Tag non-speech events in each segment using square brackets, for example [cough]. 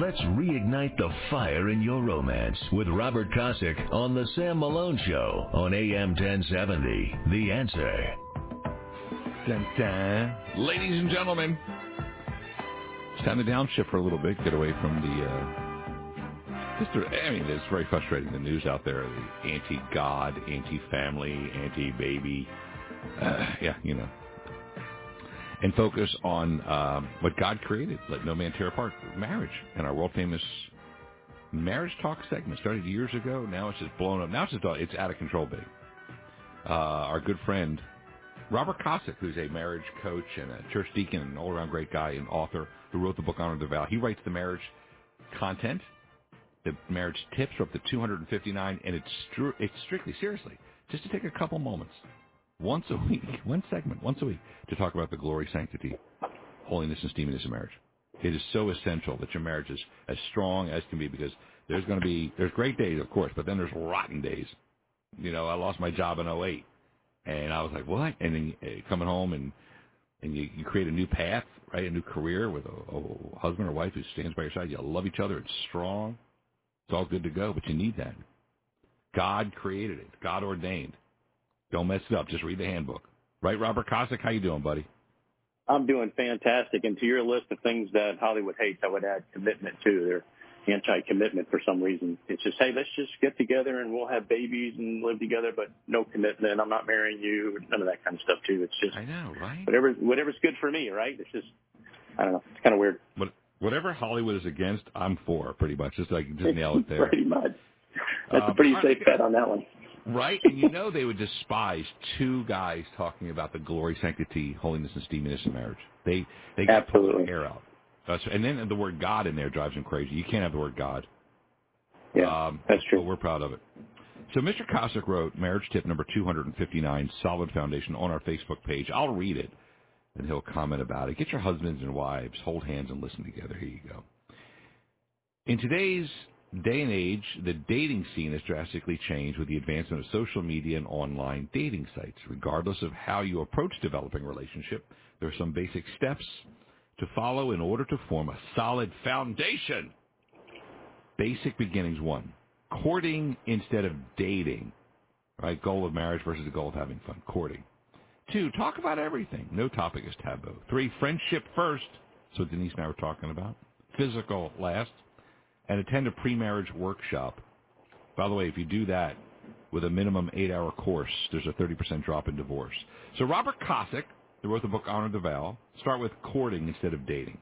Let's reignite the fire in your romance with Robert Kosick on The Sam Malone Show on AM 1070. The Answer. Dun, dun. Ladies and gentlemen, it's time to downshift for a little bit, get away from the. Uh, just, I mean, it's very frustrating. The news out there, the anti-God, anti-family, anti-baby. Uh, yeah, you know, and focus on um, what God created. Let no man tear apart marriage. And our world famous marriage talk segment started years ago. Now it's just blown up. Now it's just it's out of control, big. Uh, our good friend Robert Kosick, who's a marriage coach and a church deacon and an all-around great guy and author who wrote the book Honor the Vow. He writes the marriage content. The marriage tips are up to 259, and it's, stru- it's strictly, seriously, just to take a couple moments once a week, one segment, once a week, to talk about the glory, sanctity, holiness, and steaminess of marriage. It is so essential that your marriage is as strong as can be because there's going to be, there's great days, of course, but then there's rotten days. You know, I lost my job in 08, and I was like, what? And then uh, coming home and, and you, you create a new path, right? A new career with a, a husband or wife who stands by your side. You love each other. It's strong. It's all good to go, but you need that. God created it. God ordained. Don't mess it up. Just read the handbook. Right, Robert Kosick? How you doing, buddy? I'm doing fantastic. And to your list of things that Hollywood hates, I would add commitment too. They're anti-commitment for some reason. It's just, hey, let's just get together and we'll have babies and live together, but no commitment. I'm not marrying you. None of that kind of stuff too. It's just I know, right? Whatever, whatever's good for me, right? It's just, I don't know. It's kind of weird. But whatever Hollywood is against, I'm for pretty much. Just like just nail it there. [laughs] pretty much. That's um, a pretty safe bet on that one. Right? And you know they would despise two guys talking about the glory, sanctity, holiness, and steaminess of marriage. They they get Absolutely. hair out. That's, and then the word God in there drives them crazy. You can't have the word God. Yeah, um, that's true. But we're proud of it. So Mr. Kosick wrote marriage tip number 259, solid foundation, on our Facebook page. I'll read it, and he'll comment about it. Get your husbands and wives, hold hands, and listen together. Here you go. In today's day and age, the dating scene has drastically changed with the advancement of social media and online dating sites. Regardless of how you approach developing a relationship, there are some basic steps to follow in order to form a solid foundation. Basic beginnings one, courting instead of dating. Right? Goal of marriage versus the goal of having fun. Courting. Two, talk about everything. No topic is taboo. Three, friendship first. So Denise and I were talking about. Physical last and attend a pre-marriage workshop. By the way, if you do that with a minimum eight-hour course, there's a 30% drop in divorce. So Robert Kosick, who wrote the book Honor the Vow, start with courting instead of dating.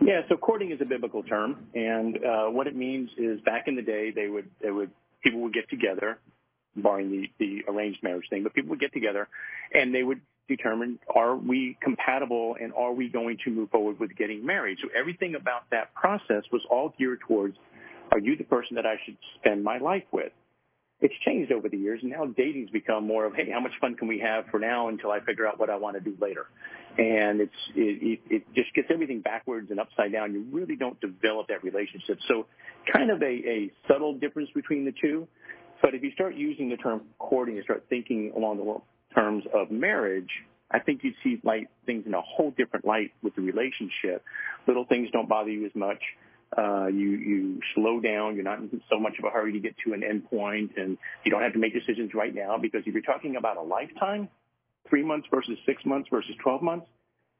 Yeah, so courting is a biblical term, and uh, what it means is back in the day, they would they would people would get together, barring the the arranged marriage thing, but people would get together, and they would determine are we compatible and are we going to move forward with getting married. So everything about that process was all geared towards are you the person that I should spend my life with? It's changed over the years, and now dating's become more of, hey, how much fun can we have for now until I figure out what I want to do later? And it's it, it, it just gets everything backwards and upside down. You really don't develop that relationship. So, kind of a, a subtle difference between the two. But if you start using the term courting and start thinking along the terms of marriage, I think you'd see light things in a whole different light with the relationship. Little things don't bother you as much. Uh, you you slow down. You're not in so much of a hurry to get to an end point, and you don't have to make decisions right now because if you're talking about a lifetime, three months versus six months versus 12 months,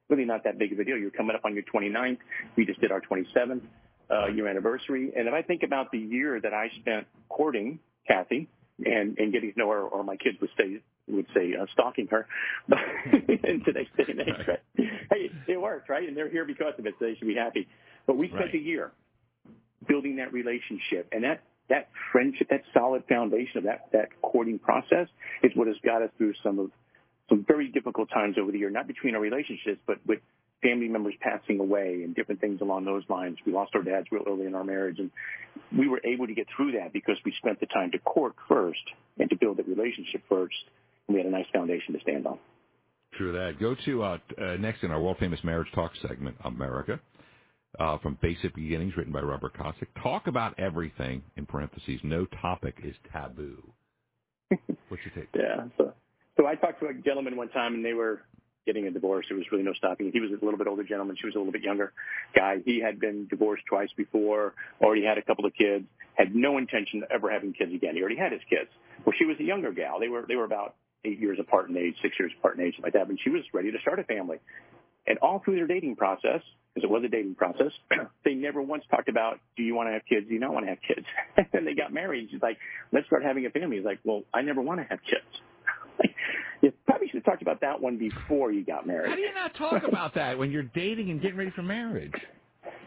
really not that big of a deal. You're coming up on your 29th. We just did our 27th uh, year anniversary, and if I think about the year that I spent courting Kathy and and getting to know her, or my kids would say would say uh, stalking her. But in today's day and age, right? hey, it worked, right? And they're here because of it, so they should be happy. But we spent right. a year building that relationship, and that that friendship, that solid foundation of that that courting process, is what has got us through some of some very difficult times over the year, not between our relationships, but with family members passing away and different things along those lines. We lost our dads real early in our marriage, and we were able to get through that because we spent the time to court first and to build that relationship first we had a nice foundation to stand on. True that. Go to uh, uh, next in our world famous marriage talk segment, America, uh, from Basic Beginnings, written by Robert Kosick. Talk about everything. In parentheses, no topic is taboo. [laughs] What's your take? yeah. So, so I talked to a gentleman one time, and they were getting a divorce. There was really no stopping. He was a little bit older gentleman. She was a little bit younger guy. He had been divorced twice before, already had a couple of kids, had no intention of ever having kids again. He already had his kids. Well, she was a younger gal. They were they were about eight years apart in age, six years apart in age, like that. But she was ready to start a family. And all through their dating process, because it was a dating process, [clears throat] they never once talked about, do you want to have kids? Do you not want to have kids? [laughs] and then they got married. She's like, let's start having a family. He's like, well, I never want to have kids. [laughs] you probably should have talked about that one before you got married. How do you not talk about that when you're dating and getting ready for marriage? [laughs]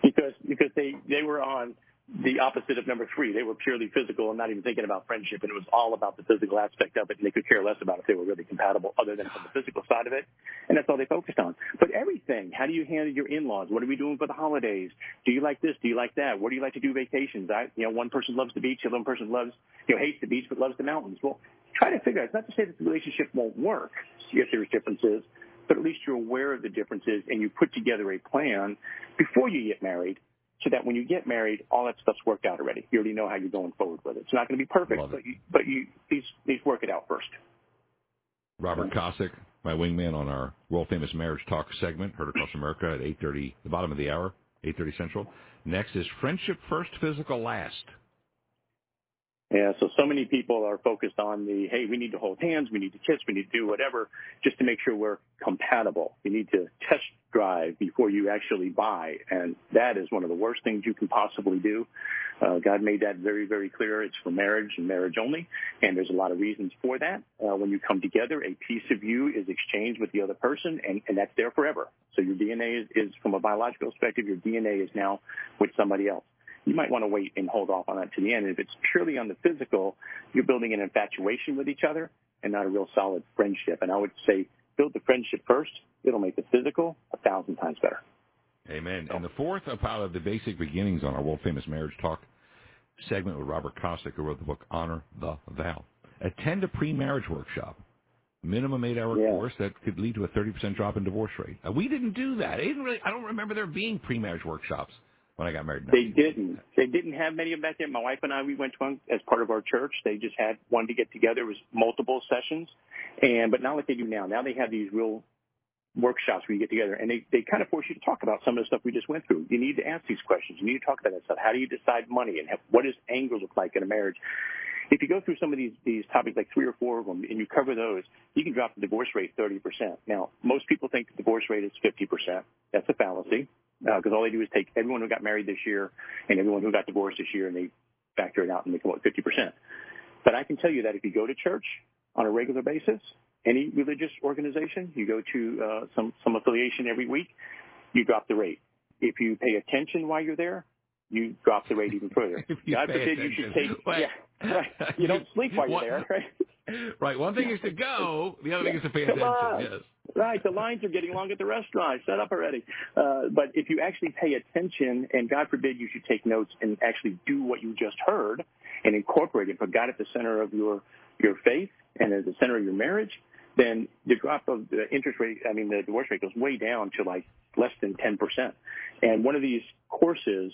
Because because they they were on the opposite of number three. They were purely physical and not even thinking about friendship, and it was all about the physical aspect of it, and they could care less about if they were really compatible other than from the physical side of it, and that's all they focused on. But everything, how do you handle your in-laws? What are we doing for the holidays? Do you like this? Do you like that? Where do you like to do vacations? I, you know, one person loves the beach, the other person loves, you know, hates the beach but loves the mountains. Well, try to figure out. It's not to say that the relationship won't work if there's differences, but at least you're aware of the differences and you put together a plan before you get married so that when you get married, all that stuff's worked out already. You already know how you're going forward with it. It's not going to be perfect, but you, but you please please work it out first. Robert Kosick, my wingman on our world famous marriage talk segment, heard across America at 8:30, the bottom of the hour, 8:30 Central. Next is friendship first, physical last. Yeah, so so many people are focused on the hey, we need to hold hands, we need to kiss, we need to do whatever, just to make sure we're compatible. You need to test drive before you actually buy, and that is one of the worst things you can possibly do. Uh, God made that very, very clear. It's for marriage and marriage only, and there's a lot of reasons for that. Uh, when you come together, a piece of you is exchanged with the other person, and, and that's there forever. So your DNA is, is, from a biological perspective, your DNA is now with somebody else you might want to wait and hold off on that to the end. If it's purely on the physical, you're building an infatuation with each other and not a real solid friendship. And I would say build the friendship first. It'll make the physical a thousand times better. Amen. And the fourth part of the basic beginnings on our world famous marriage talk segment with Robert Kosick, who wrote the book Honor the Vow. Attend a pre-marriage workshop minimum eight hour yeah. course that could lead to a 30% drop in divorce rate. Uh, we didn't do that. I, didn't really, I don't remember there being pre marriage workshops when I got married. They didn't. They didn't have many of them back then. My wife and I, we went to one as part of our church. They just had one to get together. It was multiple sessions, and but not like they do now. Now they have these real workshops where you get together and they, they kind of force you to talk about some of the stuff we just went through. You need to ask these questions. You need to talk about that stuff. How do you decide money and have, what does anger look like in a marriage? If you go through some of these, these topics, like three or four of them, and you cover those, you can drop the divorce rate 30%. Now, most people think the divorce rate is 50%. That's a fallacy because all they do is take everyone who got married this year and everyone who got divorced this year and they factor it out and they come up with 50%. But I can tell you that if you go to church on a regular basis, any religious organization, you go to uh, some some affiliation every week, you drop the rate. If you pay attention while you're there, you drop the rate even further. [laughs] God forbid you should take. Wait. Yeah, right. [laughs] You don't [laughs] sleep while you're there, right? Right. One thing is to go. The other thing is to pay attention. Yes. Right, the lines are getting long at the restaurant. Shut up already. Uh, but if you actually pay attention, and God forbid you should take notes and actually do what you just heard and incorporate it, put God at the center of your your faith and at the center of your marriage, then the drop of the interest rate, I mean, the divorce rate goes way down to like less than 10%. And one of these courses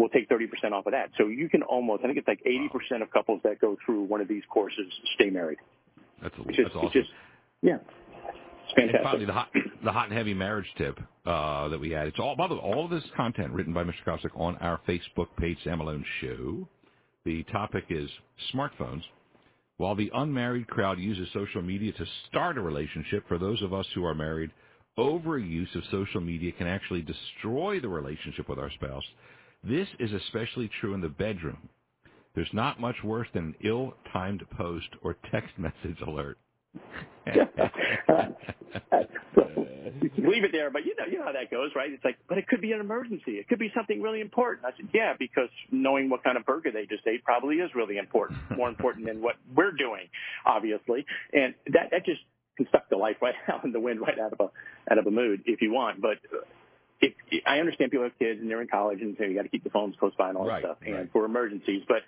will take 30% off of that. So you can almost, I think it's like 80% of couples that go through one of these courses stay married. That's, a, that's awesome. Just, yeah. And finally, the hot, the hot and heavy marriage tip uh, that we had. It's all, by the way, all of this content written by Mr. Kosick on our Facebook page, Sam Malone Show. The topic is smartphones. While the unmarried crowd uses social media to start a relationship, for those of us who are married, overuse of social media can actually destroy the relationship with our spouse. This is especially true in the bedroom. There's not much worse than an ill-timed post or text [laughs] message alert. [laughs] leave it there, but you know, you know how that goes, right? It's like, but it could be an emergency. It could be something really important. I said, yeah, because knowing what kind of burger they just ate probably is really important, [laughs] more important than what we're doing, obviously. And that that just can suck the life right out in the wind, right out of a out of a mood, if you want. But if, I understand people have kids and they're in college and say you got to keep the phones close by and all right, that stuff, and for emergencies, but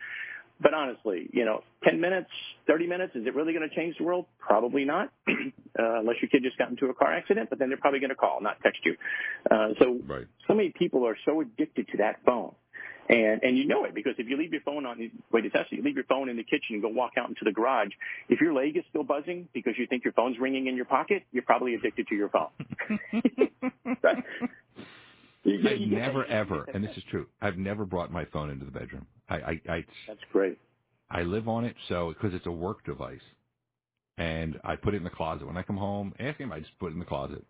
but honestly, you know, 10 minutes, 30 minutes, is it really going to change the world? Probably not, [clears throat] uh, unless your kid just got into a car accident, but then they're probably going to call, not text you. Uh, so, right. so many people are so addicted to that phone. And and you know it because if you leave your phone on wait it's actually you leave your phone in the kitchen and go walk out into the garage, if your leg is still buzzing because you think your phone's ringing in your pocket, you're probably addicted to your phone. [laughs] [laughs] right? I've never ever, [laughs] and this is true. I've never brought my phone into the bedroom. I, I, I that's great. I live on it, so because it's a work device, and I put it in the closet. When I come home, ask him, I just put it in the closet.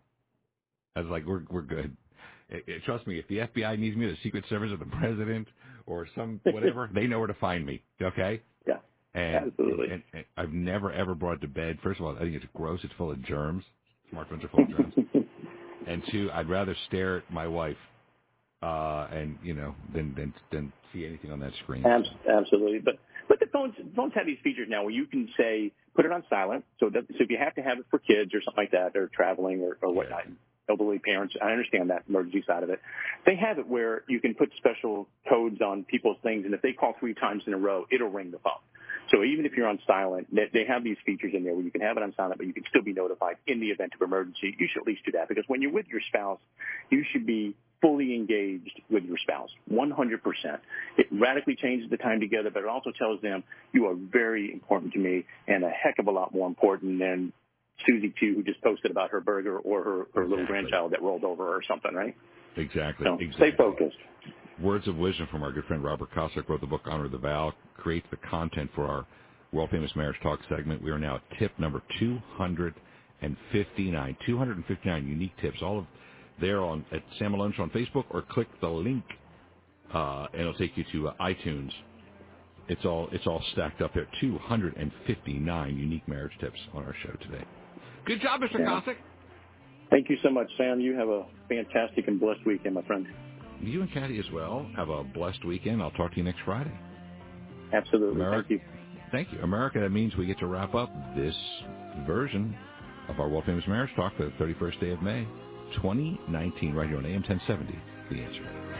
I was like, we're we're good. It, it, trust me, if the FBI needs me, the Secret Service, or the [laughs] president, or some whatever, [laughs] they know where to find me. Okay. Yeah. And, Absolutely. And, and I've never ever brought it to bed. First of all, I think it's gross. It's full of germs. Smartphones are full of germs. And two, I'd rather stare at my wife, uh, and you know, than than than see anything on that screen. Absolutely, but but the phones phones have these features now where you can say put it on silent. So that, so if you have to have it for kids or something like that, or traveling or, or whatnot, yeah. elderly parents, I understand that emergency side of it. They have it where you can put special codes on people's things, and if they call three times in a row, it'll ring the phone. So even if you're on silent, they have these features in there where you can have it on silent, but you can still be notified in the event of emergency. You should at least do that because when you're with your spouse, you should be fully engaged with your spouse, 100%. It radically changes the time together, but it also tells them you are very important to me and a heck of a lot more important than Susie Q, who just posted about her burger or her, her exactly. little grandchild that rolled over or something, right? Exactly. So exactly. stay focused. Words of wisdom from our good friend Robert Kosick wrote the book Honor the Vow, creates the content for our world famous marriage talk segment. We are now at tip number 259. 259 unique tips, all of there on at Sam Show on Facebook, or click the link, uh, and it'll take you to uh, iTunes. It's all it's all stacked up there. 259 unique marriage tips on our show today. Good job, Mr. Yeah. Kosick. Thank you so much, Sam. You have a fantastic and blessed weekend, my friend. You and Kathy as well. Have a blessed weekend. I'll talk to you next Friday. Absolutely. America, thank you. Thank you. America, that means we get to wrap up this version of our world famous marriage talk for the 31st day of May. 2019 right here on AM 1070. The answer.